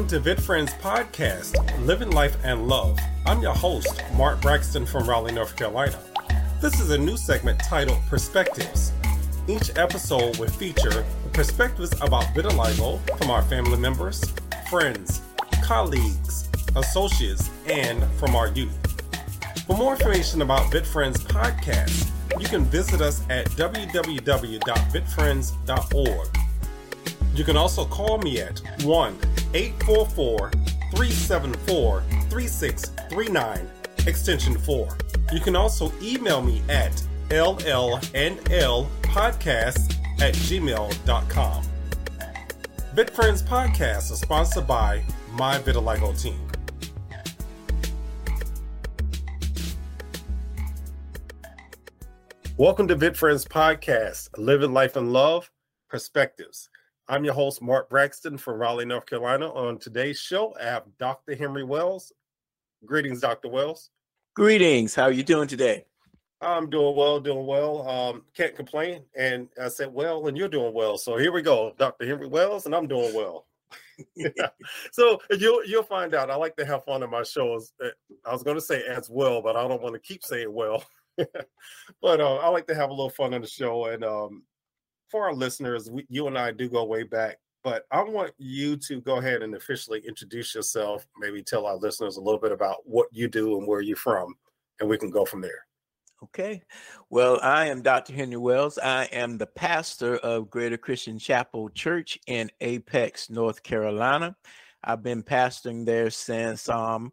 Welcome to VitFriends Podcast, Living Life and Love. I'm your host, Mark Braxton from Raleigh, North Carolina. This is a new segment titled Perspectives. Each episode will feature perspectives about vitiligo from our family members, friends, colleagues, associates, and from our youth. For more information about VitFriends Podcast, you can visit us at www.vitfriends.org. You can also call me at 1 844 374 3639, extension 4. You can also email me at llnlpodcast at gmail.com. VitFriends Podcast is sponsored by My Vitiligo Team. Welcome to VitFriends Podcast, Living Life and Love Perspectives. I'm your host, Mark Braxton from Raleigh, North Carolina. On today's show, I have Dr. Henry Wells. Greetings, Dr. Wells. Greetings. How are you doing today? I'm doing well, doing well. Um, can't complain. And I said, well, and you're doing well. So here we go, Dr. Henry Wells, and I'm doing well. yeah. So you'll you'll find out. I like to have fun in my shows. Uh, I was going to say as well, but I don't want to keep saying well. but uh, I like to have a little fun on the show, and um, for our listeners, we, you and I do go way back, but I want you to go ahead and officially introduce yourself, maybe tell our listeners a little bit about what you do and where you're from, and we can go from there. Okay. Well, I am Dr. Henry Wells. I am the pastor of Greater Christian Chapel Church in Apex, North Carolina. I've been pastoring there since um,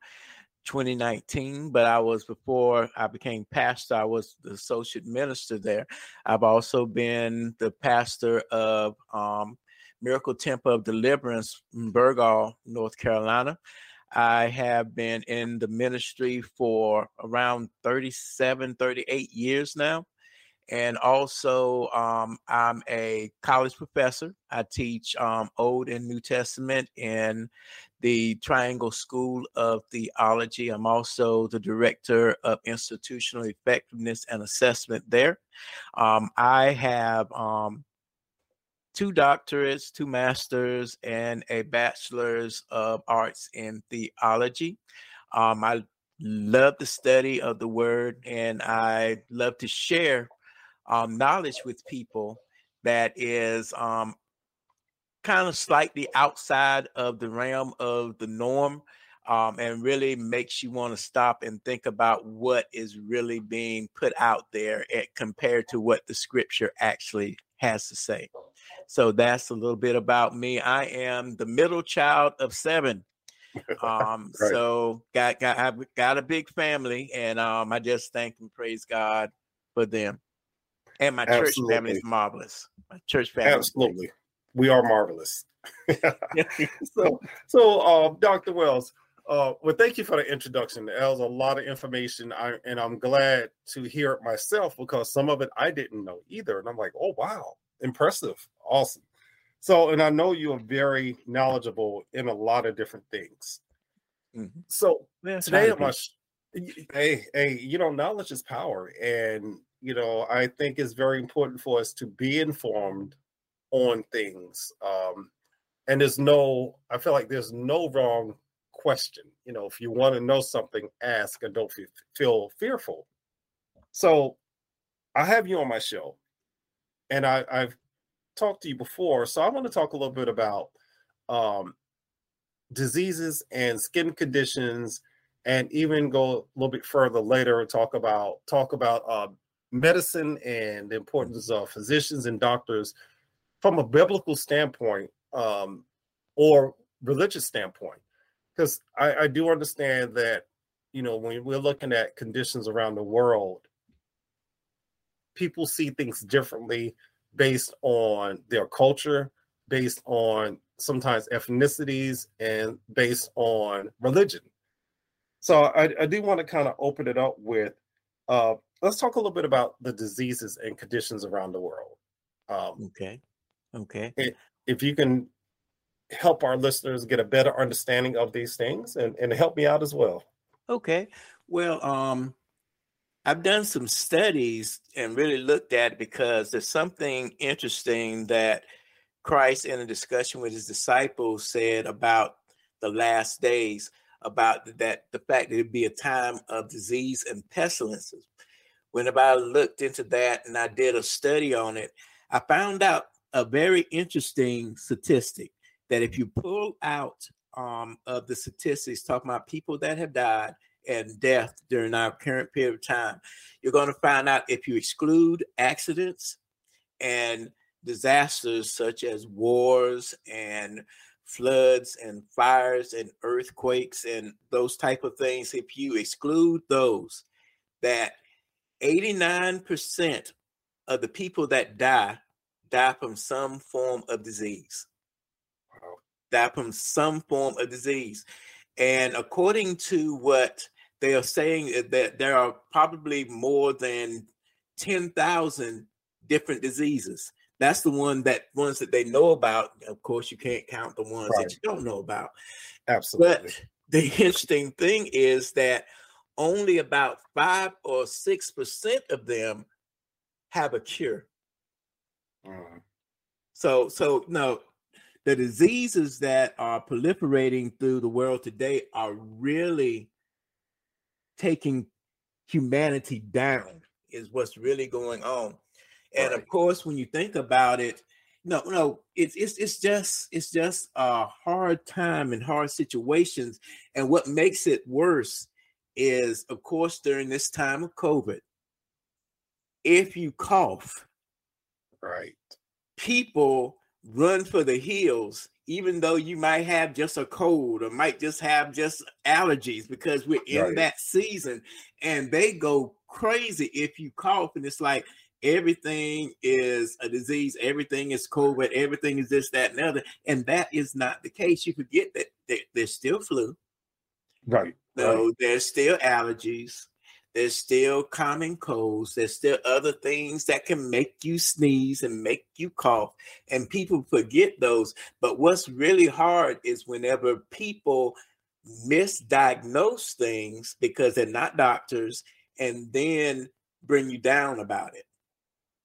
2019, but I was before I became pastor, I was the associate minister there. I've also been the pastor of um, Miracle Temple of Deliverance in Burgaw, North Carolina. I have been in the ministry for around 37, 38 years now. And also, um, I'm a college professor. I teach um, Old and New Testament in the Triangle School of Theology. I'm also the director of institutional effectiveness and assessment there. Um, I have um, two doctorates, two masters, and a bachelor's of arts in theology. Um, I love the study of the word, and I love to share um, knowledge with people that is um, kind of slightly outside of the realm of the norm um, and really makes you want to stop and think about what is really being put out there at, compared to what the scripture actually has to say. So that's a little bit about me. I am the middle child of seven. Um, right. so got got I've got a big family, and um, I just thank and praise God for them. And my Absolutely. church family is marvelous. My church family. Absolutely we are marvelous. so, so uh, Dr. Wells, uh, well, thank you for the introduction. That was a lot of information, I, and I'm glad to hear it myself because some of it I didn't know either. And I'm like, oh wow, impressive, awesome. So, and I know you are very knowledgeable in a lot of different things. Mm-hmm. So yeah, today, my hey, hey, you know, knowledge is power, and you know, I think it's very important for us to be informed on things. Um, and there's no, I feel like there's no wrong question. You know, if you want to know something, ask and don't feel, feel fearful. So I have you on my show, and I, I've talked to you before. So I want to talk a little bit about um, diseases and skin conditions, and even go a little bit further later and talk about talk about uh, medicine and the importance of physicians and doctors from a biblical standpoint um, or religious standpoint because I, I do understand that you know when we're looking at conditions around the world people see things differently based on their culture based on sometimes ethnicities and based on religion. So i, I do want to kind of open it up with uh, let's talk a little bit about the diseases and conditions around the world. Um, okay Okay. If you can help our listeners get a better understanding of these things and, and help me out as well. Okay. Well, um, I've done some studies and really looked at it because there's something interesting that Christ in a discussion with his disciples said about the last days about that the fact that it'd be a time of disease and pestilences. Whenever I looked into that and I did a study on it, I found out a very interesting statistic that if you pull out um, of the statistics talking about people that have died and death during our current period of time, you're going to find out if you exclude accidents and disasters such as wars and floods and fires and earthquakes and those type of things if you exclude those that 89% of the people that die die from some form of disease wow. die from some form of disease and according to what they are saying eh, that there are probably more than 10,000 different diseases that's the one that ones that they know about. Of course, you can't count the ones right. that you don't know about. Absolutely. But the interesting thing is that only about five or six percent of them have a cure. Mm. So, so no, the diseases that are proliferating through the world today are really taking humanity down. Is what's really going on. And right. of course, when you think about it, no, no, it's it's it's just it's just a hard time and hard situations. And what makes it worse is, of course, during this time of COVID, if you cough, right, people run for the hills, even though you might have just a cold or might just have just allergies because we're in right. that season, and they go crazy if you cough, and it's like everything is a disease, everything is COVID, everything is this, that, and other. And that is not the case. You forget that there's still flu. Right. So right. there's still allergies. There's still common colds. There's still other things that can make you sneeze and make you cough. And people forget those. But what's really hard is whenever people misdiagnose things because they're not doctors and then bring you down about it.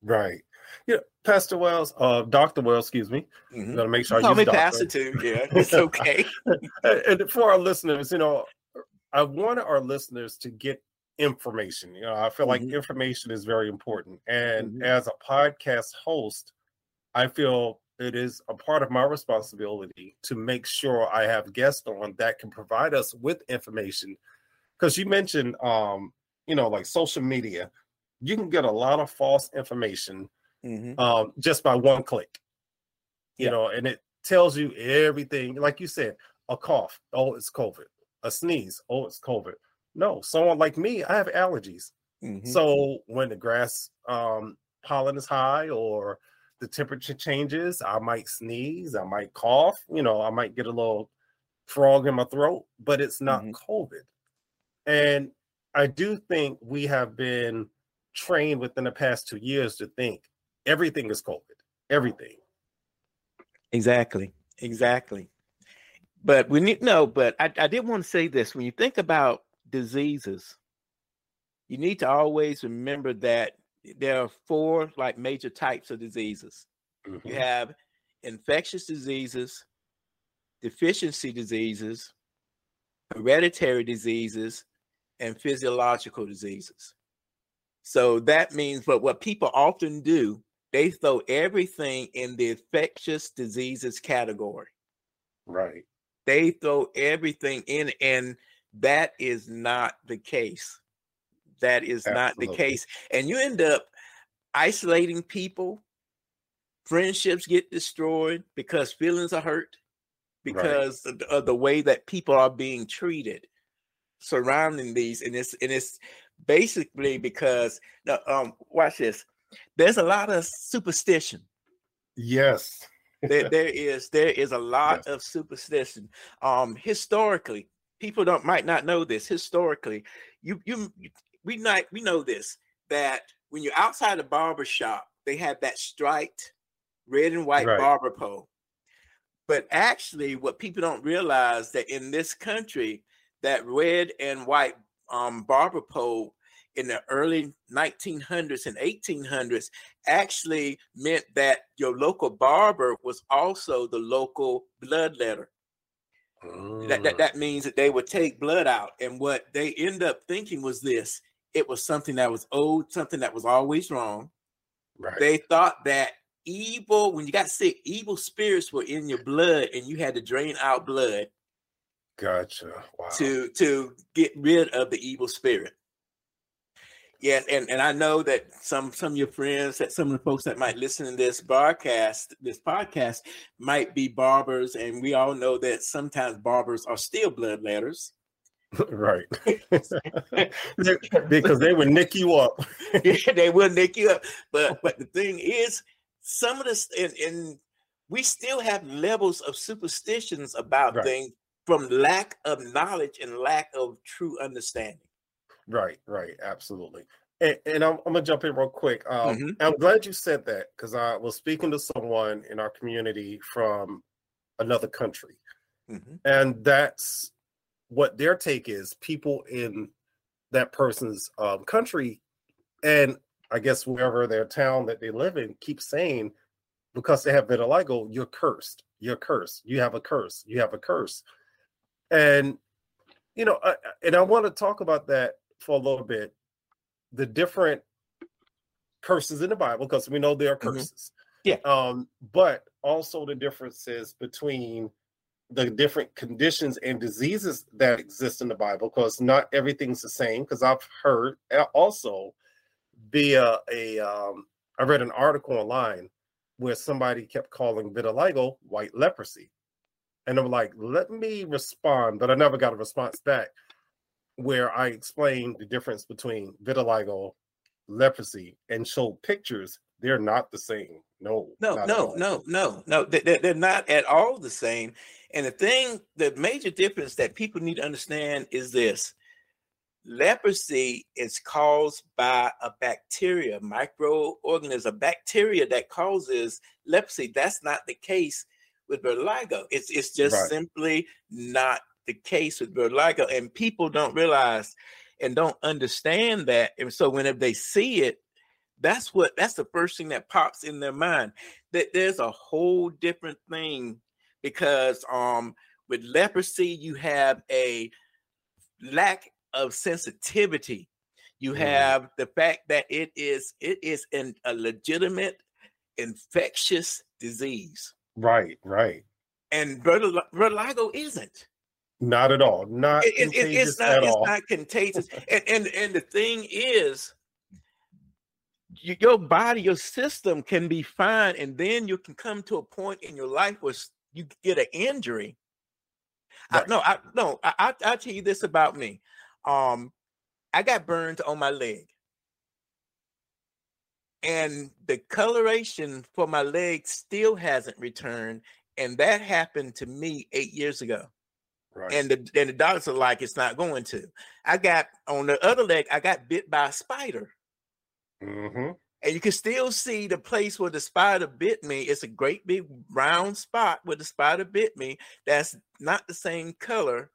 Right. Yeah, Pastor Wells, uh, Doctor Wells, excuse me. Mm-hmm. Got to make sure you I call me Pastor too. Yeah, it's okay. and for our listeners, you know, I want our listeners to get information. You know, I feel mm-hmm. like information is very important, and mm-hmm. as a podcast host, I feel it is a part of my responsibility to make sure I have guests on that can provide us with information. Because you mentioned, um, you know, like social media you can get a lot of false information mm-hmm. um, just by one click. You yeah. know, and it tells you everything. Like you said, a cough, oh, it's COVID. A sneeze, oh, it's COVID. No, someone like me, I have allergies. Mm-hmm. So when the grass um, pollen is high or the temperature changes, I might sneeze, I might cough, you know, I might get a little frog in my throat, but it's not mm-hmm. COVID. And I do think we have been trained within the past two years to think everything is COVID, everything. Exactly, exactly. But we need no, but I, I did want to say this when you think about diseases, you need to always remember that there are four like major types of diseases. Mm-hmm. You have infectious diseases, deficiency diseases, hereditary diseases, and physiological diseases. So that means, but what people often do, they throw everything in the infectious diseases category. Right. They throw everything in, and that is not the case. That is Absolutely. not the case. And you end up isolating people. Friendships get destroyed because feelings are hurt because right. of, of the way that people are being treated surrounding these. And it's and it's basically because um watch this there's a lot of superstition yes there, there is there is a lot yes. of superstition um historically people don't might not know this historically you you we not we know this that when you're outside a barber shop they have that striped red and white right. barber pole but actually what people don't realize that in this country that red and white um, barber pole in the early 1900s and 1800s actually meant that your local barber was also the local bloodletter. Mm. That, that that means that they would take blood out, and what they end up thinking was this: it was something that was old, something that was always wrong. Right. They thought that evil, when you got sick, evil spirits were in your blood, and you had to drain out blood. Gotcha. Wow. To to get rid of the evil spirit. Yes, and, and I know that some some of your friends, that some of the folks that might listen to this broadcast, this podcast, might be barbers, and we all know that sometimes barbers are still bloodletters. right, because they would nick you up. yeah, they will nick you up. But but the thing is, some of this, and, and we still have levels of superstitions about right. things from lack of knowledge and lack of true understanding. Right, right, absolutely. And, and I'm, I'm, gonna jump in real quick. Um, mm-hmm. I'm glad you said that because I was speaking to someone in our community from another country, mm-hmm. and that's what their take is. People in that person's um, country, and I guess wherever their town that they live in, keep saying because they have vitiligo, you're cursed. You're cursed. You have a curse. You have a curse. And you know, I, and I want to talk about that for a little bit the different curses in the Bible because we know there are mm-hmm. curses. Mm-hmm. Yeah. Um, but also the differences between the different conditions and diseases that exist in the Bible because not everything's the same. Because I've heard also via a um, I read an article online where somebody kept calling vitiligo white leprosy. And I'm like, let me respond, but I never got a response back where I explained the difference between vitiligo, leprosy, and showed pictures. They're not the same. No, no, no, no, no, no. They're not at all the same. And the thing, the major difference that people need to understand is this leprosy is caused by a bacteria, microorganism, a bacteria that causes leprosy. That's not the case with vitiligo. It's it's just right. simply not the case with vitiligo, and people don't realize and don't understand that. And so whenever they see it, that's what that's the first thing that pops in their mind. That there's a whole different thing because um with leprosy you have a lack of sensitivity. You mm-hmm. have the fact that it is it is an, a legitimate infectious disease. Right, right. And vitiligo isn't. Not at all. Not it, it, it's not. It's all. not contagious. and, and and the thing is, your body, your system can be fine, and then you can come to a point in your life where you get an injury. Right. I, no, I no. I, I I'll tell you this about me. Um, I got burned on my leg, and the coloration for my leg still hasn't returned, and that happened to me eight years ago. Right. And the and the doctors are like, it's not going to. I got on the other leg, I got bit by a spider. Mm-hmm. And you can still see the place where the spider bit me. It's a great big round spot where the spider bit me. That's not the same color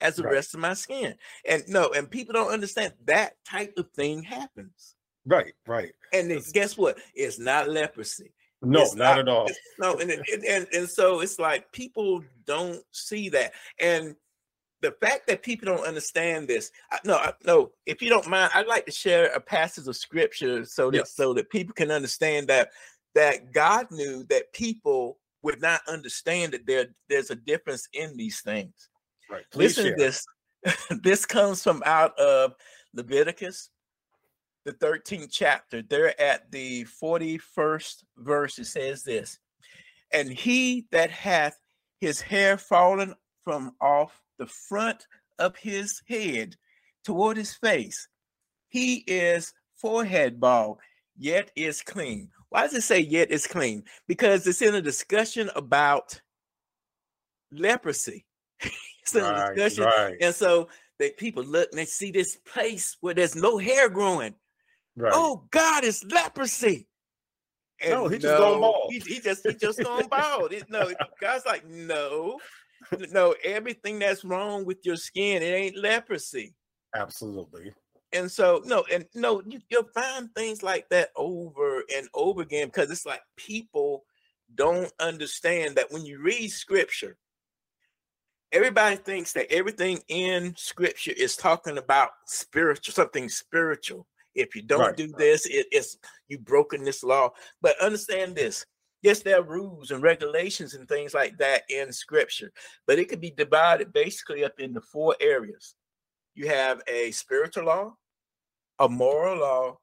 as the right. rest of my skin. And no, and people don't understand that type of thing happens. Right, right. And guess what? It's not leprosy. No, not, not, at all. No, and, and and and so it's like people don't see that, and the fact that people don't understand this. I, no, I, no. If you don't mind, I'd like to share a passage of scripture so that yes. so that people can understand that that God knew that people would not understand that there there's a difference in these things. Right. Please Listen share. to this. this comes from out of Leviticus the 13th chapter, they're at the 41st verse. It says this And he that hath his hair fallen from off the front of his head toward his face, he is forehead bald, yet is clean. Why does it say yet is clean? Because it's in a discussion about leprosy. it's in right, a discussion. Right. And so that people look and they see this place where there's no hair growing Right. Oh God, it's leprosy. And no, he just going bald. He, he, just he just going bald. It, no, God's like, no, no, everything that's wrong with your skin, it ain't leprosy. Absolutely. And so, no, and no, you, you'll find things like that over and over again because it's like people don't understand that when you read scripture, everybody thinks that everything in scripture is talking about spiritual, something spiritual. If you don't right. do this, it, it's you've broken this law. But understand this. Yes, there are rules and regulations and things like that in scripture, but it could be divided basically up into four areas. You have a spiritual law, a moral law,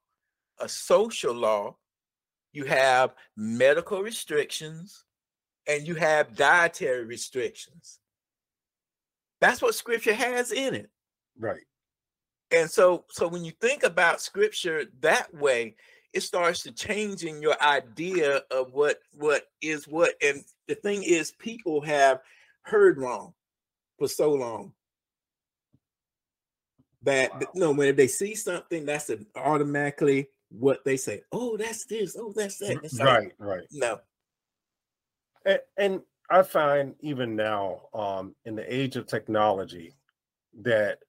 a social law, you have medical restrictions, and you have dietary restrictions. That's what scripture has in it. Right. And so so when you think about scripture that way, it starts to changing your idea of what what is what and the thing is people have heard wrong for so long. That wow. no when they see something that's automatically what they say oh that's this oh that's that it's right like, right no. And, and i find even now um in the age of technology that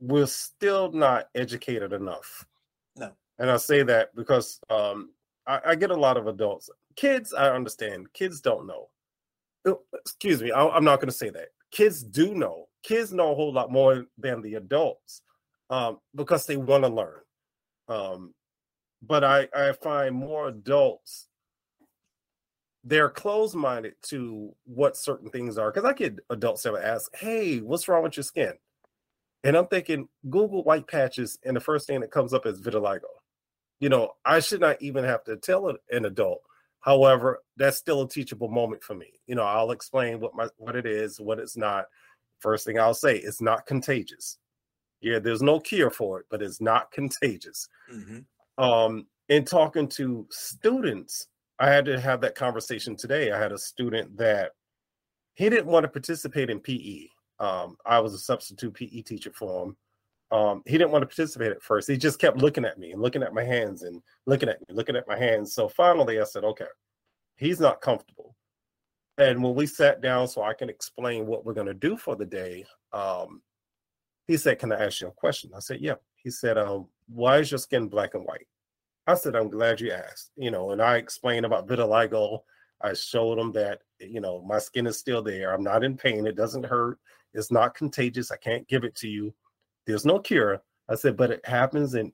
we're still not educated enough no and I say that because um, I, I, get a lot of adults. Kids, I understand. Kids don't know. Oh, excuse me, I, am not going to say that. Kids do know. Kids know a whole lot more than the adults um, because they want to learn. Um, but I, I find more adults they're closed minded to what certain things are. Because I get adults ever ask, "Hey, what's wrong with your skin?" And I'm thinking, Google white patches, and the first thing that comes up is vitiligo you know, I should not even have to tell an adult. However, that's still a teachable moment for me. You know, I'll explain what my what it is, what it's not. First thing I'll say, it's not contagious. Yeah, there's no cure for it, but it's not contagious. Mm-hmm. Um, in talking to students, I had to have that conversation today. I had a student that he didn't want to participate in PE. Um, I was a substitute PE teacher for him. Um, he didn't want to participate at first. He just kept looking at me and looking at my hands and looking at me, looking at my hands. So finally, I said, okay, he's not comfortable. And when we sat down so I can explain what we're going to do for the day, um, he said, Can I ask you a question? I said, Yeah. He said, um, Why is your skin black and white? I said, I'm glad you asked. You know, and I explained about vitiligo. I showed him that, you know, my skin is still there. I'm not in pain. It doesn't hurt. It's not contagious. I can't give it to you. There's no cure. I said, but it happens and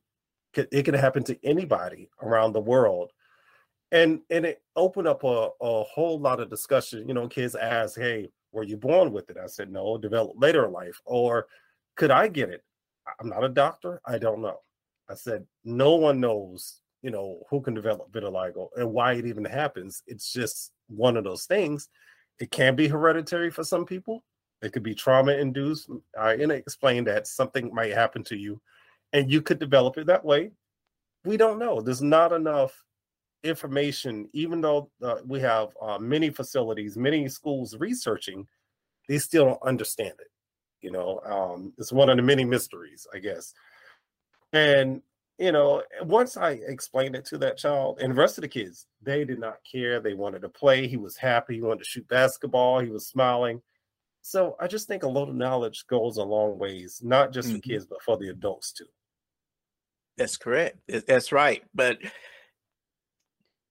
it can happen to anybody around the world. And and it opened up a, a whole lot of discussion. You know, kids ask, hey, were you born with it? I said, no, developed later in life. Or could I get it? I'm not a doctor. I don't know. I said, no one knows, you know, who can develop vitiligo and why it even happens. It's just one of those things. It can be hereditary for some people. It could be trauma induced. I explained that something might happen to you and you could develop it that way. We don't know. There's not enough information, even though uh, we have uh, many facilities, many schools researching, they still don't understand it. You know, um, it's one of the many mysteries, I guess. And you know, once I explained it to that child and the rest of the kids, they did not care. They wanted to play. He was happy. He wanted to shoot basketball. He was smiling. So I just think a little knowledge goes a long ways, not just mm-hmm. for kids, but for the adults too. That's correct. That's right. But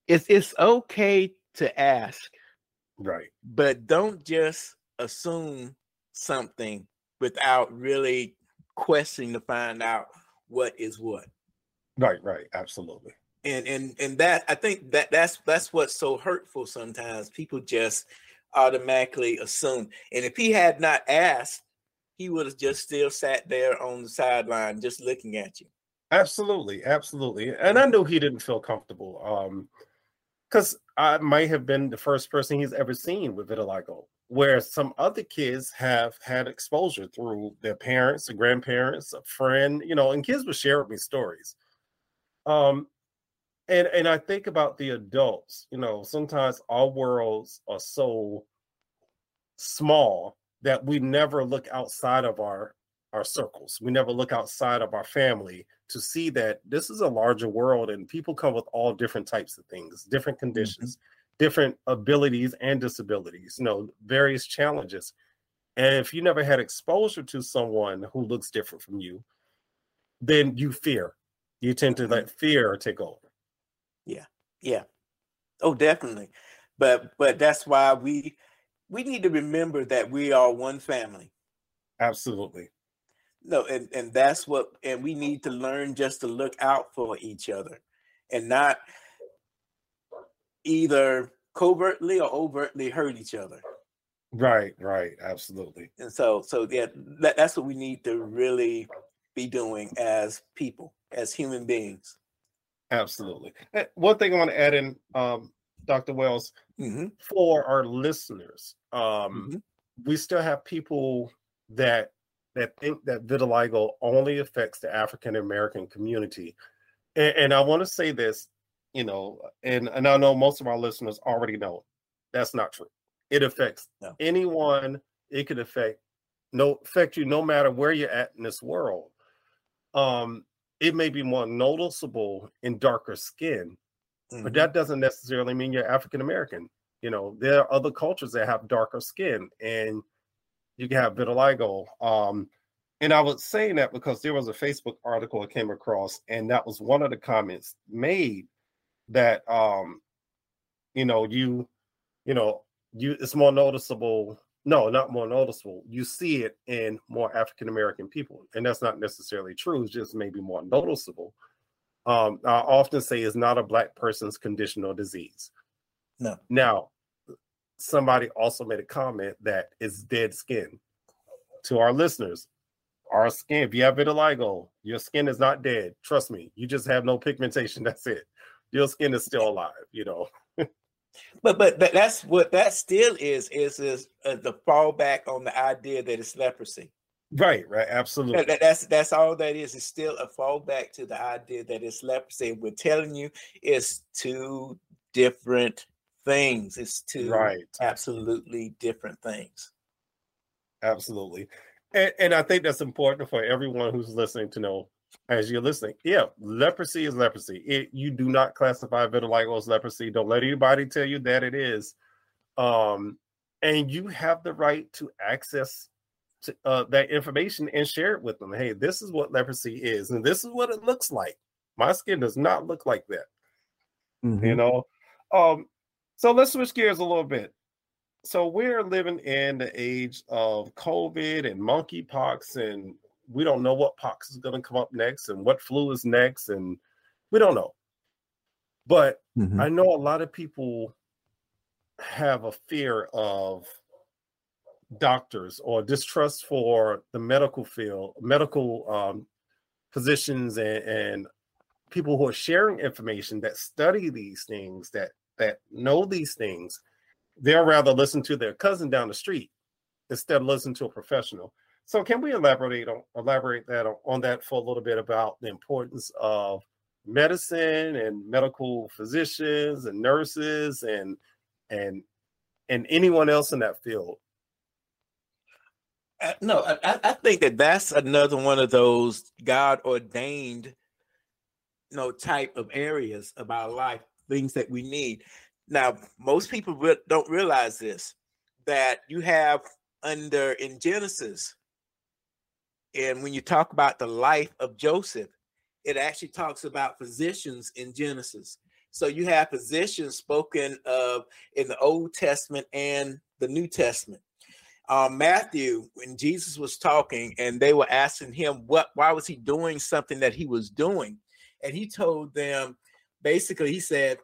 it's it's okay to ask. Right. But don't just assume something without really questioning to find out what is what. Right, right, absolutely. And and and that I think that that's that's what's so hurtful sometimes. People just automatically assumed. And if he had not asked, he would have just still sat there on the sideline just looking at you. Absolutely, absolutely. And I knew he didn't feel comfortable. Um, because I might have been the first person he's ever seen with vitiligo, where some other kids have had exposure through their parents, or grandparents, a friend, you know, and kids would share with me stories. Um, and and I think about the adults, you know, sometimes our worlds are so small that we never look outside of our our circles. We never look outside of our family to see that this is a larger world and people come with all different types of things, different mm-hmm. conditions, mm-hmm. different abilities and disabilities, you know, various challenges. And if you never had exposure to someone who looks different from you, then you fear. You tend to let fear take over. Yeah. Yeah. Oh, definitely. But but that's why we we need to remember that we are one family. Absolutely. No, and, and that's what and we need to learn just to look out for each other and not either covertly or overtly hurt each other. Right, right, absolutely. And so so yeah, that, that's what we need to really be doing as people, as human beings. Absolutely. One thing I want to add in, um, Dr. Wells, mm-hmm. for our listeners, um, mm-hmm. we still have people that that think that vitiligo only affects the African American community, and, and I want to say this, you know, and and I know most of our listeners already know that's not true. It affects no. anyone. It could affect no affect you no matter where you're at in this world. Um, it may be more noticeable in darker skin, mm-hmm. but that doesn't necessarily mean you're African American. You know, there are other cultures that have darker skin, and you can have vitiligo. Um, and I was saying that because there was a Facebook article I came across, and that was one of the comments made that um, you know, you, you know, you it's more noticeable no, not more noticeable. You see it in more African American people, and that's not necessarily true. It's just maybe more noticeable. Um, I often say it's not a black person's condition or disease. No. Now, somebody also made a comment that it's dead skin. To our listeners, our skin, if you have vitiligo, your skin is not dead. Trust me, you just have no pigmentation. That's it. Your skin is still alive, you know. But but that's what that still is is is uh, the fallback on the idea that it's leprosy. Right, right, absolutely. That, that's that's all that is. It's still a fallback to the idea that it's leprosy. We're telling you it's two different things. It's two right, absolutely different things. Absolutely, and, and I think that's important for everyone who's listening to know as you're listening. Yeah, leprosy is leprosy. It, you do not classify vitiligo as leprosy. Don't let anybody tell you that it is. Um, and you have the right to access to, uh, that information and share it with them. Hey, this is what leprosy is, and this is what it looks like. My skin does not look like that. Mm-hmm. You know. Um, so let's switch gears a little bit. So we're living in the age of COVID and monkeypox and we don't know what pox is going to come up next and what flu is next, and we don't know. But mm-hmm. I know a lot of people have a fear of doctors or distrust for the medical field, medical um, physicians, and, and people who are sharing information that study these things, that that know these things. They'll rather listen to their cousin down the street instead of listen to a professional. So can we elaborate on elaborate that on, that for a little bit about the importance of medicine and medical physicians and nurses and and and anyone else in that field? Uh, no, I, I think that that's another one of those God ordained, you know, type of areas of our life, things that we need. Now, most people re- don't realize this that you have under in Genesis and when you talk about the life of Joseph, it actually talks about physicians in Genesis. So you have physicians spoken of in the Old Testament and the New Testament. Um, Matthew, when Jesus was talking and they were asking him what, why was he doing something that he was doing, and he told them, basically, he said,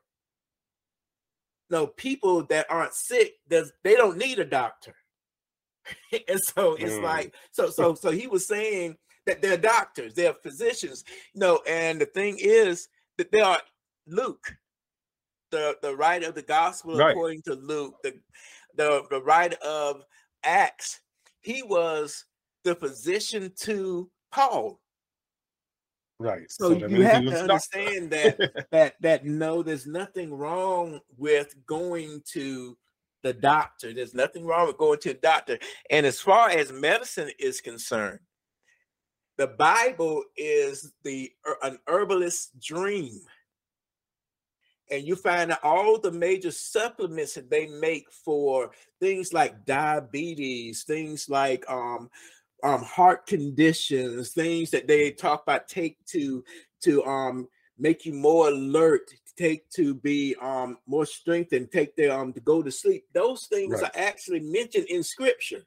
"No, people that aren't sick, they don't need a doctor. and so it's mm. like so so so he was saying that they're doctors, they're physicians, you know, and the thing is that they are Luke, the the writer of the gospel right. according to Luke, the the the writer of Acts, he was the physician to Paul. Right. So, so you have to understand that that that no, there's nothing wrong with going to the doctor. There's nothing wrong with going to a doctor. And as far as medicine is concerned, the Bible is the an herbalist's dream. And you find all the major supplements that they make for things like diabetes, things like um, um, heart conditions, things that they talk about take to to um, make you more alert, take to be um more strengthened, take their um to go to sleep. Those things right. are actually mentioned in scripture.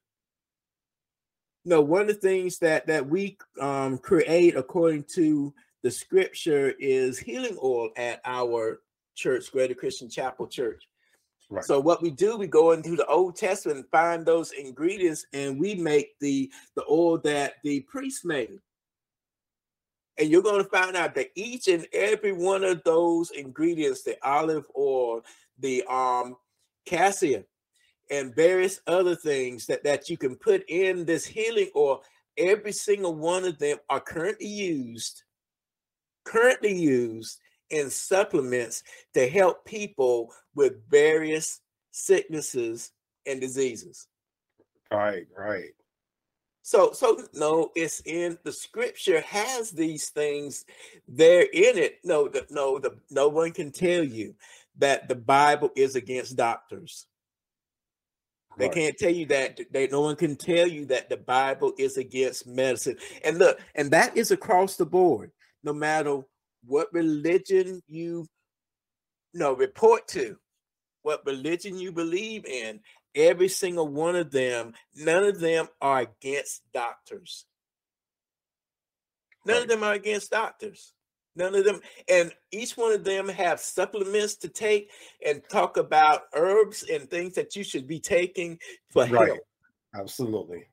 No, one of the things that that we um create according to the scripture is healing oil at our church, Greater Christian Chapel Church. Right. So what we do, we go into the Old Testament and find those ingredients, and we make the the oil that the priest made. And you're going to find out that each and every one of those ingredients, the olive oil, the um cassia, and various other things that, that you can put in this healing oil, every single one of them are currently used, currently used in supplements to help people with various sicknesses and diseases. Right, right. So, so no, it's in the scripture has these things there in it. No, the, no, the, no one can tell you that the Bible is against doctors. They right. can't tell you that. They no one can tell you that the Bible is against medicine. And look, and that is across the board. No matter what religion you, you know report to, what religion you believe in, Every single one of them, none of them are against doctors. None right. of them are against doctors. None of them, and each one of them have supplements to take and talk about herbs and things that you should be taking for right. health. Absolutely.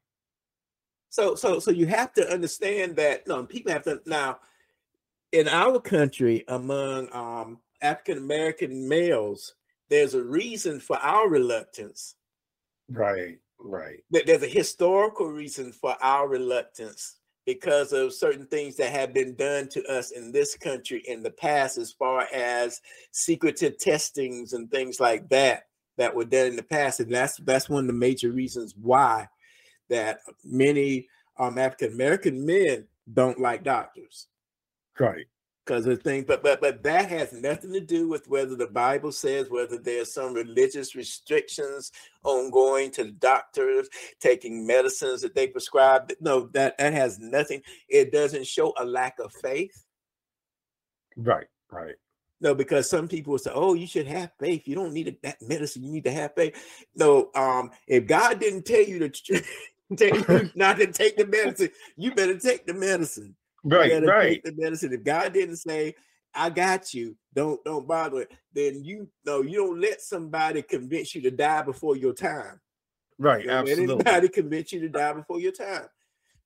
So, so, so you have to understand that. No, people have to now. In our country, among um, African American males, there's a reason for our reluctance Right, right. There's a historical reason for our reluctance because of certain things that have been done to us in this country in the past, as far as secretive testings and things like that that were done in the past, and that's that's one of the major reasons why that many um, African American men don't like doctors. Right because of things, but but but that has nothing to do with whether the Bible says whether there's some religious restrictions on going to the doctors, taking medicines that they prescribe. No, that that has nothing. It doesn't show a lack of faith. Right, right. No, because some people say, "Oh, you should have faith. You don't need that medicine. You need to have faith." No, um, if God didn't tell you to tell you not to take the medicine, you better take the medicine. Right, right. the medicine. If God didn't say, "I got you," don't don't bother it. Then you no, you don't let somebody convince you to die before your time. Right, you know, absolutely. Anybody convince you to die before your time.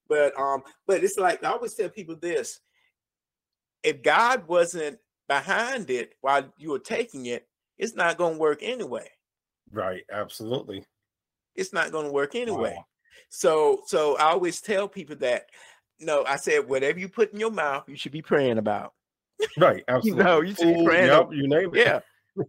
But um, but it's like I always tell people this: if God wasn't behind it while you were taking it, it's not going to work anyway. Right, absolutely. It's not going to work anyway. Wow. So so I always tell people that no, I said whatever you put in your mouth, you should be praying about. Right, absolutely. you know, you should be praying. Yep, you name it. Yeah.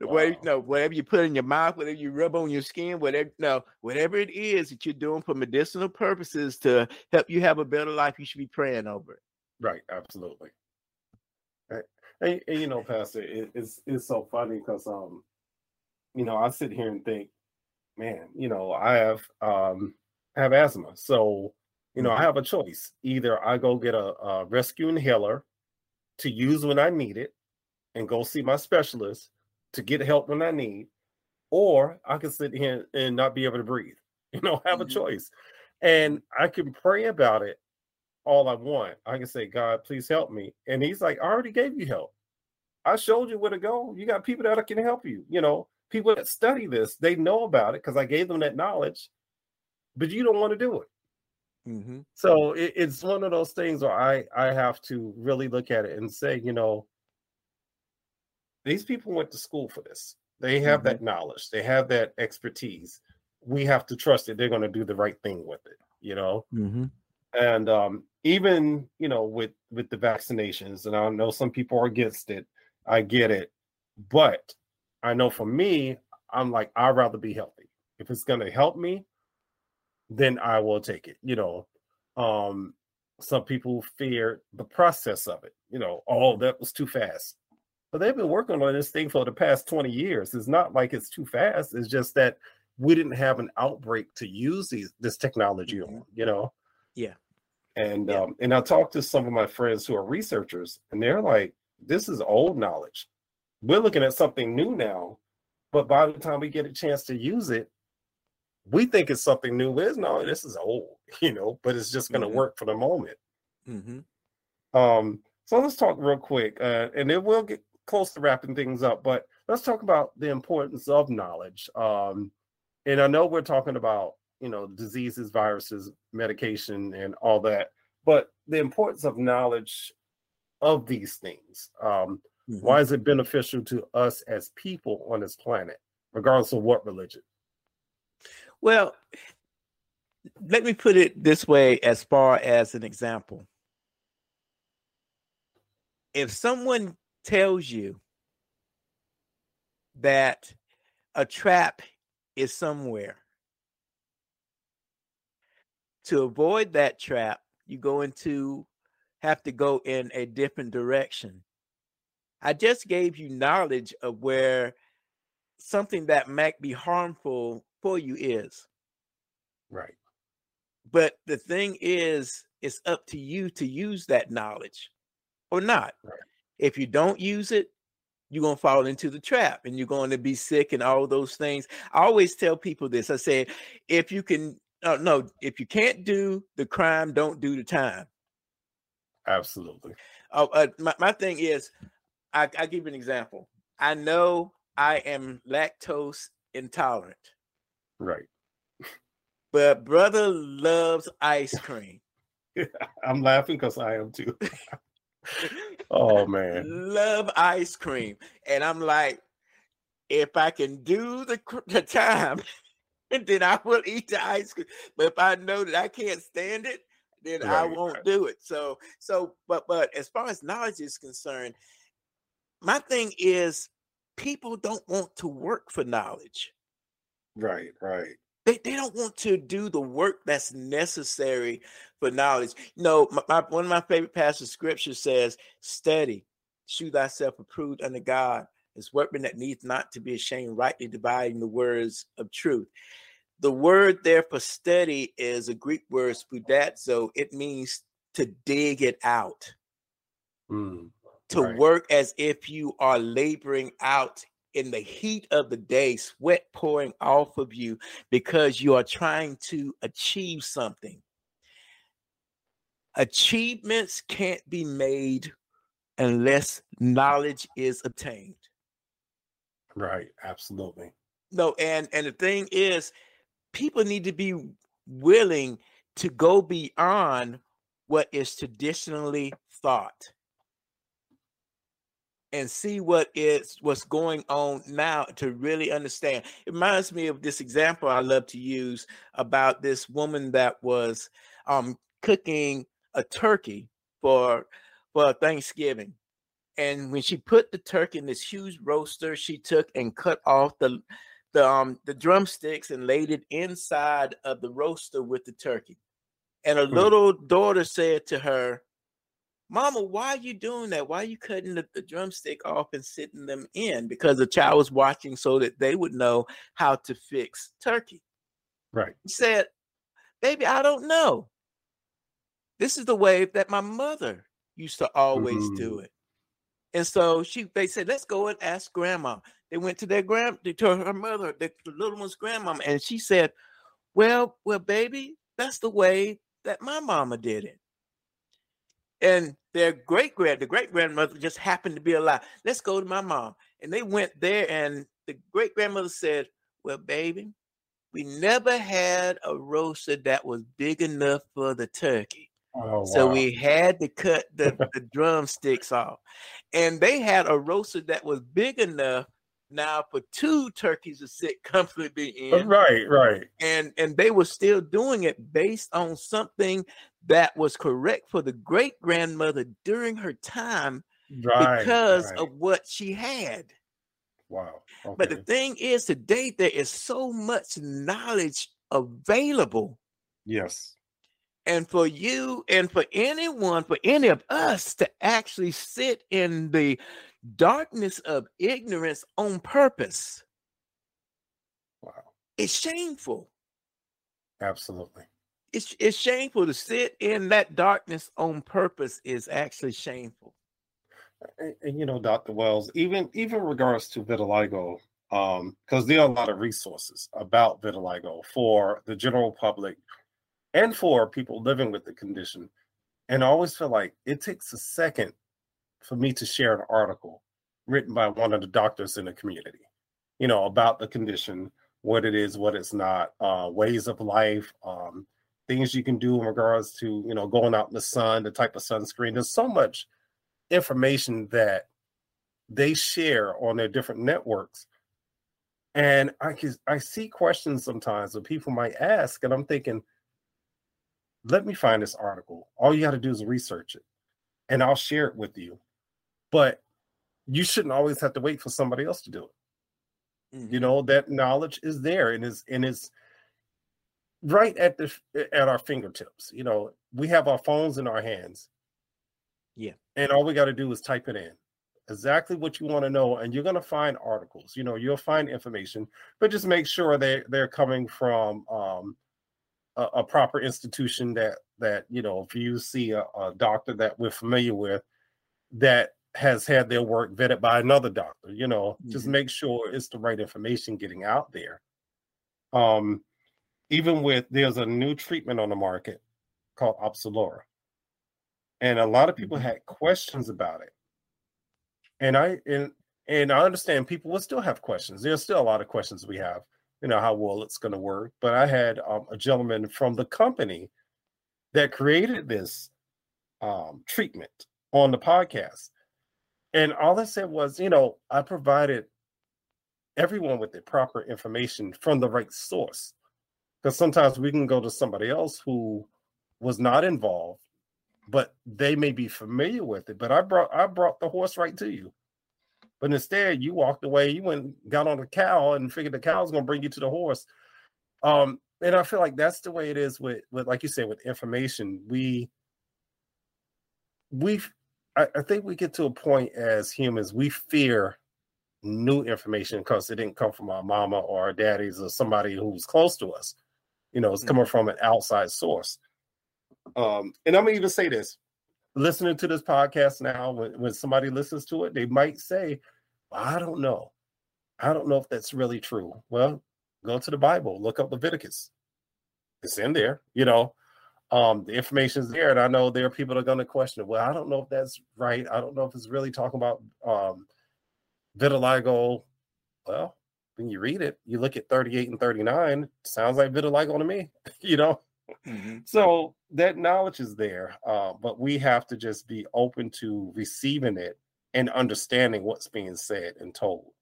wow. Whatever, no, whatever you put in your mouth, whatever you rub on your skin, whatever, no, whatever it is that you're doing for medicinal purposes to help you have a better life, you should be praying over it. Right, absolutely. Right. And, and you know, Pastor, it, it's it's so funny because um, you know, I sit here and think, man, you know, I have um have asthma, so you know, I have a choice. Either I go get a, a rescue inhaler to use when I need it and go see my specialist to get help when I need, or I can sit here and not be able to breathe. You know, I have mm-hmm. a choice. And I can pray about it all I want. I can say, God, please help me. And he's like, I already gave you help. I showed you where to go. You got people that can help you. You know, people that study this, they know about it because I gave them that knowledge, but you don't want to do it. Mm-hmm. So it, it's one of those things where I I have to really look at it and say, you know, these people went to school for this. They have mm-hmm. that knowledge. They have that expertise. We have to trust that they're going to do the right thing with it. You know, mm-hmm. and um, even you know with with the vaccinations, and I know some people are against it. I get it, but I know for me, I'm like I'd rather be healthy. If it's going to help me, then I will take it. You know, um, some people fear the process of it. You know, oh, that was too fast. But they've been working on this thing for the past 20 years. It's not like it's too fast. It's just that we didn't have an outbreak to use these this technology mm-hmm. on, you know. Yeah. And yeah. um, and I talked to some of my friends who are researchers, and they're like, "This is old knowledge. We're looking at something new now, but by the time we get a chance to use it, we think it's something new. Is no, this is old, you know, but it's just going to mm-hmm. work for the moment. Mm-hmm. Um, so let's talk real quick, uh, and then we'll get close to wrapping things up. But let's talk about the importance of knowledge. Um, and I know we're talking about you know diseases, viruses, medication, and all that, but the importance of knowledge of these things. Um, mm-hmm. Why is it beneficial to us as people on this planet, regardless of what religion? Well, let me put it this way as far as an example. If someone tells you that a trap is somewhere, to avoid that trap, you go into have to go in a different direction. I just gave you knowledge of where something that might be harmful for you is. Right. But the thing is, it's up to you to use that knowledge or not. Right. If you don't use it, you're going to fall into the trap and you're going to be sick and all those things. I always tell people this I say, if you can, uh, no, if you can't do the crime, don't do the time. Absolutely. Uh, uh, my, my thing is, I, I give you an example. I know I am lactose intolerant. Right. But brother loves ice cream. I'm laughing because I am too. oh man. Love ice cream. And I'm like, if I can do the, the time, then I will eat the ice cream. But if I know that I can't stand it, then right, I won't do it. So, so, but, but as far as knowledge is concerned, my thing is people don't want to work for knowledge. Right, right. They, they don't want to do the work that's necessary for knowledge. You know, my, my, one of my favorite passages scripture says, Study, shew thyself approved unto God, as workman that needs not to be ashamed, rightly dividing the words of truth. The word there for study is a Greek word, spoudazo. It means to dig it out. Mm to right. work as if you are laboring out in the heat of the day, sweat pouring off of you because you are trying to achieve something. Achievements can't be made unless knowledge is obtained. Right, absolutely. No, and and the thing is people need to be willing to go beyond what is traditionally thought and see what is what's going on now to really understand. It reminds me of this example I love to use about this woman that was um, cooking a turkey for for Thanksgiving. And when she put the turkey in this huge roaster, she took and cut off the the um the drumsticks and laid it inside of the roaster with the turkey. And a hmm. little daughter said to her, Mama, why are you doing that? Why are you cutting the, the, drumstick off and sitting them in? Because the child was watching so that they would know how to fix turkey. Right. He said, Baby, I don't know. This is the way that my mother used to always mm-hmm. do it. And so she they said, Let's go and ask grandma. They went to their grand to her mother, the, the little one's grandmama, and she said, Well, well, baby, that's the way that my mama did it and their great grand, the great grandmother just happened to be alive. Let's go to my mom. And they went there, and the great grandmother said, Well, baby, we never had a roaster that was big enough for the turkey. Oh, so wow. we had to cut the, the drumsticks off. And they had a roaster that was big enough now for two turkeys to sit comfortably uh, in. Right, right. And and they were still doing it based on something that was correct for the great grandmother during her time right, because right. of what she had. Wow. Okay. But the thing is, today there is so much knowledge available. Yes. And for you and for anyone, for any of us to actually sit in the darkness of ignorance on purpose. Wow. It's shameful. Absolutely. it's it's shameful to sit in that darkness on purpose is actually shameful. And, and you know, Dr. Wells, even even regards to vitiligo, um, because there are a lot of resources about vitiligo for the general public and for people living with the condition. And I always feel like it takes a second for me to share an article written by one of the doctors in the community, you know, about the condition, what it is, what it's not, uh, ways of life, um, things you can do in regards to, you know, going out in the sun, the type of sunscreen. There's so much information that they share on their different networks. And I can I see questions sometimes that people might ask, and I'm thinking, let me find this article. All you got to do is research it, and I'll share it with you. But you shouldn't always have to wait for somebody else to do it. Mm-hmm. You know that knowledge is there and is and is right at the at our fingertips. You know, we have our phones in our hands. Yeah. And all we got to do is type it in. Exactly what you want to know, and you're going to find articles. You know, you'll find information, but just make sure they they're coming from um, a, a, proper institution that that you know. If you see a, a doctor that we're familiar with, that has had their work vetted by another doctor. You know, mm-hmm. just make sure it's the right information getting out there. Um, even with there's a new treatment on the market called Opzelura, and a lot of people mm-hmm. had questions about it. And I and and I understand people will still have questions. There's still a lot of questions we have. You know how well it's going to work. But I had um, a gentleman from the company that created this um, treatment on the podcast and all I said was, you know, I provided everyone with the proper information from the right source. Because sometimes we can go to somebody else who was not involved, but they may be familiar with it. But I brought I brought the horse right to you. But instead, you walked away, you went got on the cow and figured the cow's gonna bring you to the horse. Um, and I feel like that's the way it is with with like you said, with information. We we I, I think we get to a point as humans, we fear new information because it didn't come from our mama or our daddies or somebody who's close to us. You know, it's coming mm-hmm. from an outside source. Um, and I'm gonna even say this: listening to this podcast now, when, when somebody listens to it, they might say, well, "I don't know, I don't know if that's really true." Well, go to the Bible, look up Leviticus. It's in there, you know um, the information's there, and I know there are people that are going to question it. Well, I don't know if that's right. I don't know if it's really talking about um, vitiligo. Well, when you read it, you look at 38 and 39, sounds like vitiligo to me, you know? Mm-hmm. So that knowledge is there, uh, but we have to just be open to receiving it and understanding what's being said and told.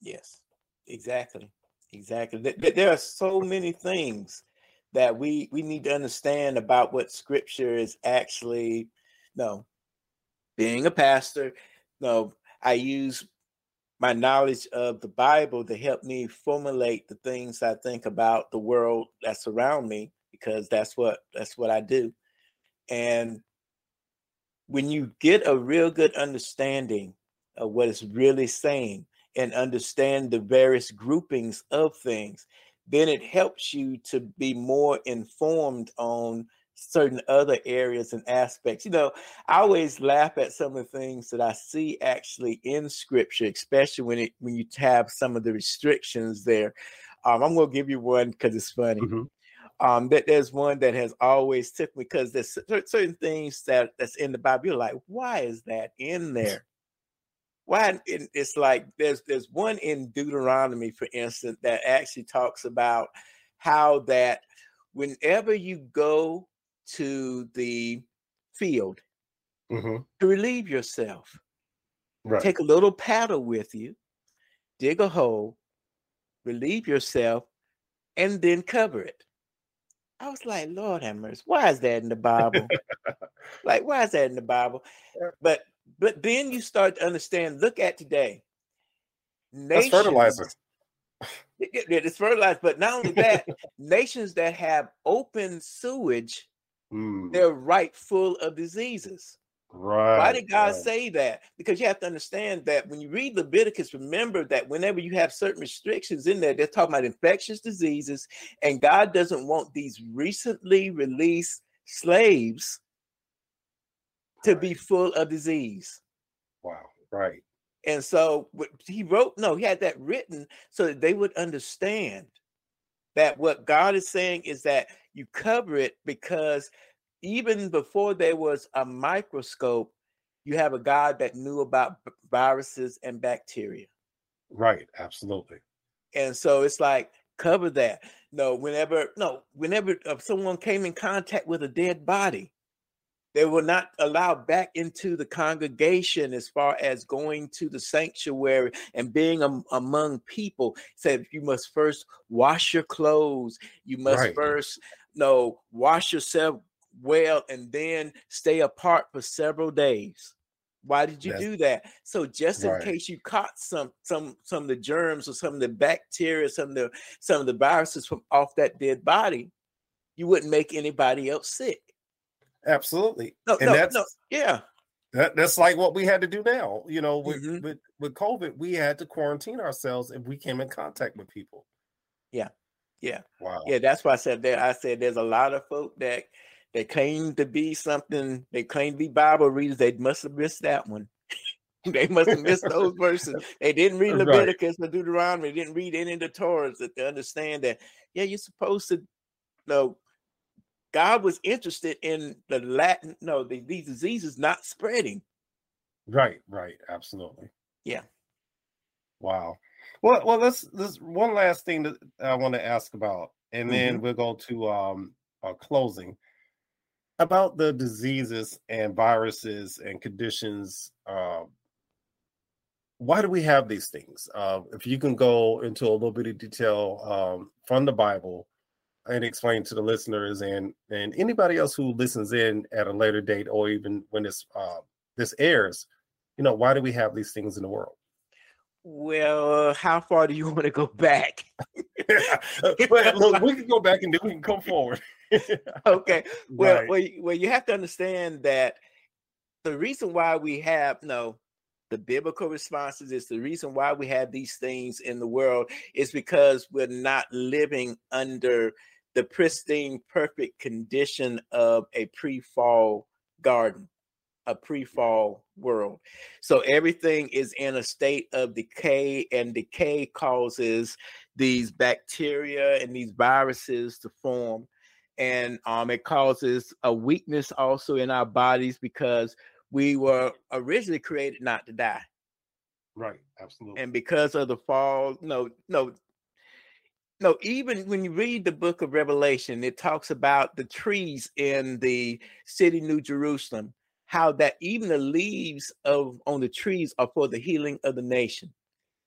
Yes, exactly. Exactly. There are so many things that we we need to understand about what scripture is actually no being a pastor. No i use my knowledge of the bible to help me formulate the things i think about the world that's around me because that's what that's what i do. And when you get a real good understanding of what it's really saying and understand the various groupings of things then it helps you to be more informed on certain other areas and aspects. You know, I always laugh at some of the things that I see actually in scripture, especially when it when you have some of the restrictions there. Um, I'm gonna give you one because it's funny. Mm-hmm. Um, that there's one that has always took me because there's certain things that that's in the Bible. You're like, why is that in there? Why it's like there's there's one in Deuteronomy, for instance, that actually talks about how that whenever you go to the field mm-hmm. to relieve yourself, right. take a little paddle with you, dig a hole, relieve yourself, and then cover it. I was like, Lord have mercy, why is that in the Bible? like, why is that in the Bible? But but then you start to understand. Look at today. Nations, That's fertilizer. It, it, it's fertilizer, but not only that, nations that have open sewage, mm. they're right full of diseases. Right. Why did God right. say that? Because you have to understand that when you read Leviticus, remember that whenever you have certain restrictions in there, they're talking about infectious diseases, and God doesn't want these recently released slaves to right. be full of disease. Wow. Right. And so he wrote, no, he had that written so that they would understand that what God is saying is that you cover it because even before there was a microscope, you have a God that knew about viruses and bacteria. Right, absolutely. And so it's like cover that. No, whenever no, whenever uh, someone came in contact with a dead body, they were not allowed back into the congregation as far as going to the sanctuary and being am- among people. Said you must first wash your clothes. You must right. first no wash yourself well and then stay apart for several days. Why did you That's, do that? So just in right. case you caught some some some of the germs or some of the bacteria, some of the some of the viruses from off that dead body, you wouldn't make anybody else sick. Absolutely. No, and no, that's no, yeah. That, that's like what we had to do now. You know, with, mm-hmm. with with COVID, we had to quarantine ourselves if we came in contact with people. Yeah. Yeah. Wow. Yeah, that's why I said that. I said there's a lot of folk that they claim to be something, they claim to be Bible readers. They must have missed that one. they must have missed those verses. They didn't read Leviticus right. or Deuteronomy, they didn't read any of the Torahs that they understand that, yeah, you're supposed to you know God was interested in the Latin, no, the, these diseases not spreading. Right, right, absolutely. Yeah. Wow. Well, well, let's this one last thing that I want to ask about, and then mm-hmm. we'll go to um our closing about the diseases and viruses and conditions. Uh, why do we have these things? Uh, if you can go into a little bit of detail um, from the Bible and explain to the listeners and and anybody else who listens in at a later date or even when this uh, this airs, you know, why do we have these things in the world? Well, how far do you want to go back? well, look, we can go back and then we can come forward. okay. Well, right. well, well, you have to understand that the reason why we have no the biblical responses is the reason why we have these things in the world is because we're not living under the pristine, perfect condition of a pre fall garden, a pre fall world. So everything is in a state of decay, and decay causes these bacteria and these viruses to form. And um, it causes a weakness also in our bodies because we were originally created not to die. Right, absolutely. And because of the fall, no, no, no, even when you read the book of Revelation, it talks about the trees in the city New Jerusalem, how that even the leaves of on the trees are for the healing of the nation.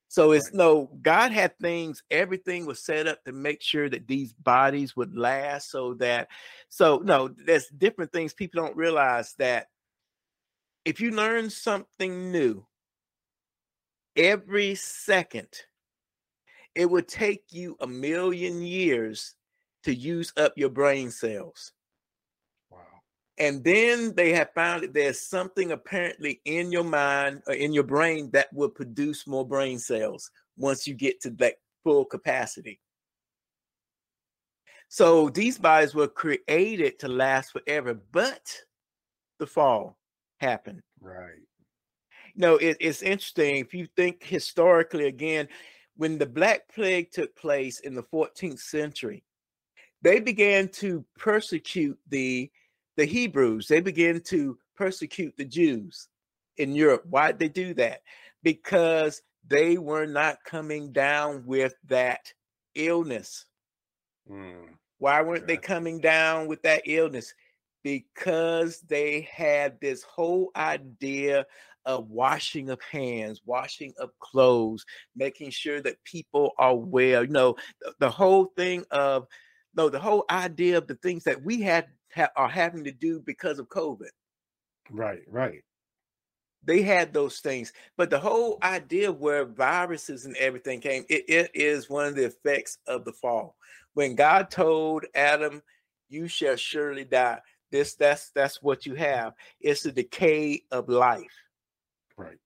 So it's right. no, God had things, everything was set up to make sure that these bodies would last so that so no, there's different things people don't realize that if you learn something new every second it would take you a million years to use up your brain cells. Wow. And then they have found that there's something apparently in your mind or in your brain that will produce more brain cells once you get to that full capacity. So these bodies were created to last forever, but the fall happened. Right. No, it, it's interesting. If you think historically again, when the Black Plague took place in the 14th century, they began to persecute the the Hebrews. They began to persecute the Jews in Europe. Why did they do that? Because they were not coming down with that illness. Mm. Why weren't yeah. they coming down with that illness? Because they had this whole idea of washing of hands, washing of clothes, making sure that people are well. You know, the, the whole thing of no, the whole idea of the things that we had ha- are having to do because of COVID. Right, right. They had those things, but the whole idea where viruses and everything came, it, it is one of the effects of the fall. When God told Adam, "You shall surely die," this that's that's what you have. It's the decay of life. Right.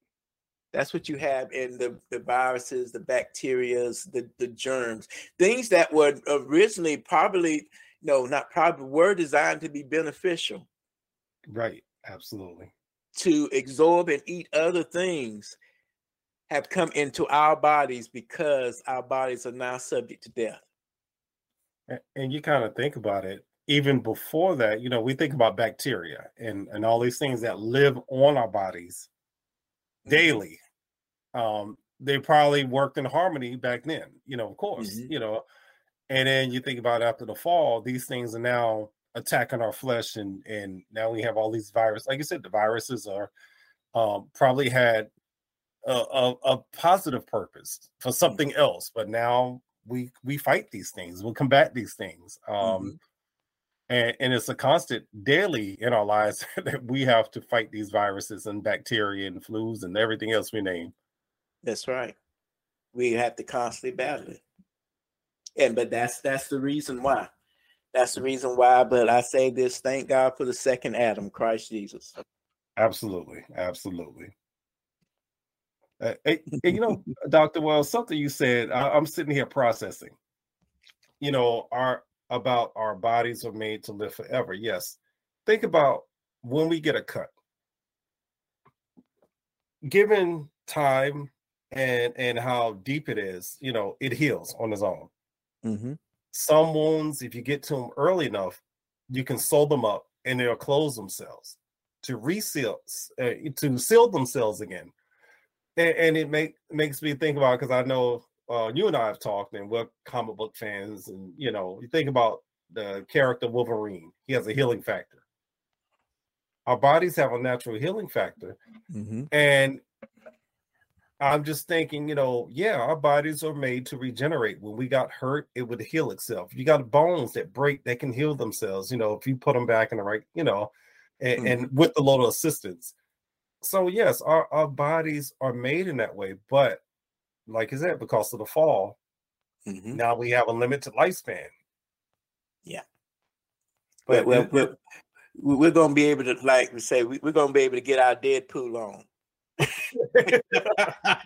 That's what you have in the, the viruses, the bacterias, the, the germs, things that were originally probably, no, not probably, were designed to be beneficial. Right. Absolutely. To absorb and eat other things have come into our bodies because our bodies are now subject to death. And you kind of think about it, even before that, you know, we think about bacteria and, and all these things that live on our bodies. Daily. Um, they probably worked in harmony back then, you know, of course, mm-hmm. you know. And then you think about after the fall, these things are now attacking our flesh, and and now we have all these viruses. Like you said, the viruses are um, probably had a, a, a positive purpose for mm-hmm. something else, but now we we fight these things, we combat these things. Um, mm-hmm. And, and it's a constant daily in our lives that we have to fight these viruses and bacteria and flus and everything else we name. That's right. We have to constantly battle it. And but that's that's the reason why. That's the reason why. But I say this, thank God for the second Adam, Christ Jesus. Absolutely. Absolutely. Uh, and, and, you know, Dr. Wells, something you said, I, I'm sitting here processing. You know, our about our bodies are made to live forever. Yes. Think about when we get a cut. Given time and and how deep it is, you know, it heals on its own. Mm-hmm. Some wounds, if you get to them early enough, you can sew them up and they'll close themselves to reseal uh, to seal themselves again and, and it make makes me think about because I know uh, you and I have talked, and we're comic book fans, and you know, you think about the character Wolverine. He has a healing factor. Our bodies have a natural healing factor, mm-hmm. and I'm just thinking, you know, yeah, our bodies are made to regenerate. When we got hurt, it would heal itself. You got bones that break, that can heal themselves. You know, if you put them back in the right, you know, and, mm-hmm. and with a little assistance so yes, our, our bodies are made in that way, but like I said, because of the fall, mm-hmm. now we have a limited lifespan. Yeah. But well, well, we're gonna be able to, like we say, we're gonna be able to get our Deadpool on.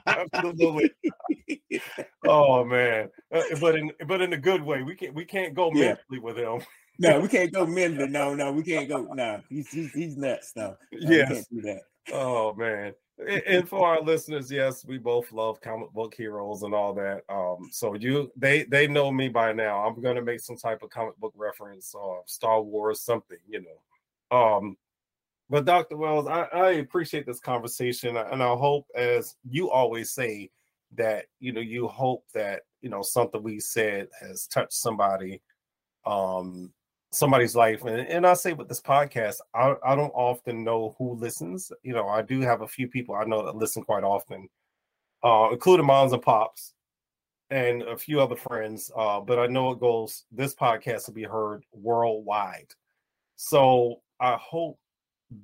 Absolutely. oh man, uh, but in but in a good way. We can't we can't go yeah. mentally with him. no, we can't go mentally. No, no, we can't go. No, he's he's, he's nuts. No, no yes. we can't do that oh man and for our listeners yes we both love comic book heroes and all that. Um so you they they know me by now. I'm gonna make some type of comic book reference or uh, star wars something you know. Um but dr wells I, I appreciate this conversation and i hope as you always say that you know you hope that you know something we said has touched somebody um somebody's life. And, and I say with this podcast, I, I don't often know who listens. You know, I do have a few people I know that listen quite often, uh, including moms and pops and a few other friends. Uh, but I know it goes, this podcast will be heard worldwide. So I hope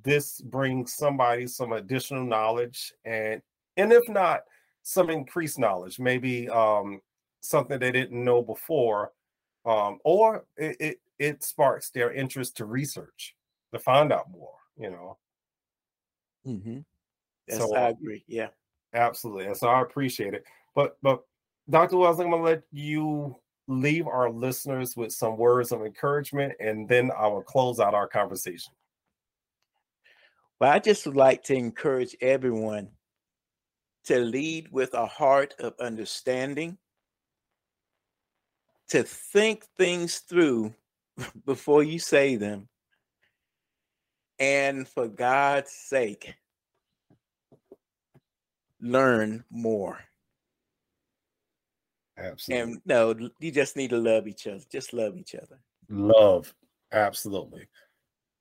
this brings somebody some additional knowledge and and if not some increased knowledge maybe um something they didn't know before um or it, it it sparks their interest to research to find out more you know? Mm-hmm. yes so, i agree yeah. Absolutely and so i appreciate it but but dr wells i'm going to let you leave our listeners with some words of encouragement and then i will close out our conversation. Well i just would like to encourage everyone to lead with a heart of understanding to think things through before you say them. And for God's sake, learn more. Absolutely. And no, you just need to love each other. Just love each other. Love. Absolutely.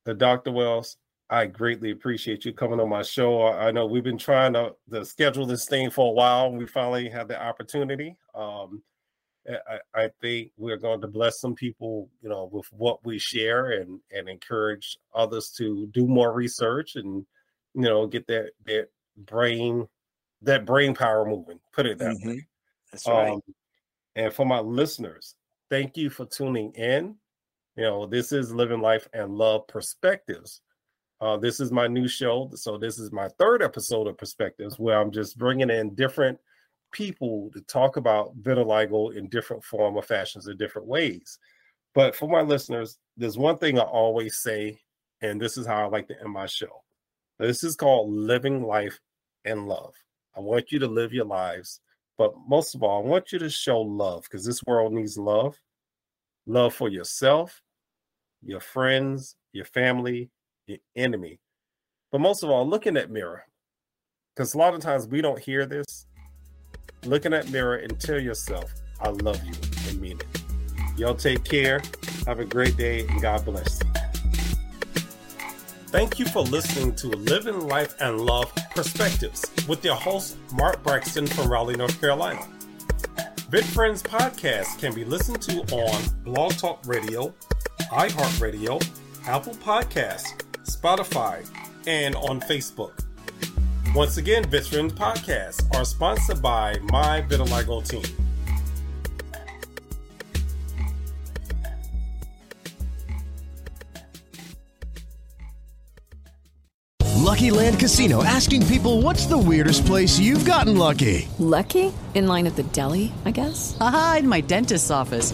The Dr. Wells, I greatly appreciate you coming on my show. I know we've been trying to, to schedule this thing for a while. We finally had the opportunity. Um, I, I think we're going to bless some people, you know, with what we share and and encourage others to do more research and you know get that that brain that brain power moving. Put it that mm-hmm. way. That's right. Um, and for my listeners, thank you for tuning in. You know, this is Living Life and Love Perspectives. Uh, this is my new show. So, this is my third episode of Perspectives where I'm just bringing in different people to talk about vitiligo in different form or fashions in different ways. But for my listeners, there's one thing I always say, and this is how I like to end my show. This is called living life and love. I want you to live your lives, but most of all, I want you to show love because this world needs love love for yourself, your friends, your family, your enemy. But most of all, look in that mirror because a lot of times we don't hear this. Look in that mirror and tell yourself, I love you and mean it. Y'all take care. Have a great day and God bless. Thank you for listening to Living Life and Love Perspectives with your host, Mark Braxton from Raleigh, North Carolina. VidFriends podcast can be listened to on Blog Talk Radio, iHeartRadio, Apple Podcasts, Spotify, and on Facebook. Once again, VidFriends podcasts are sponsored by my Vitiligo team. Lucky Land Casino asking people what's the weirdest place you've gotten lucky? Lucky? In line at the deli, I guess? Aha, in my dentist's office.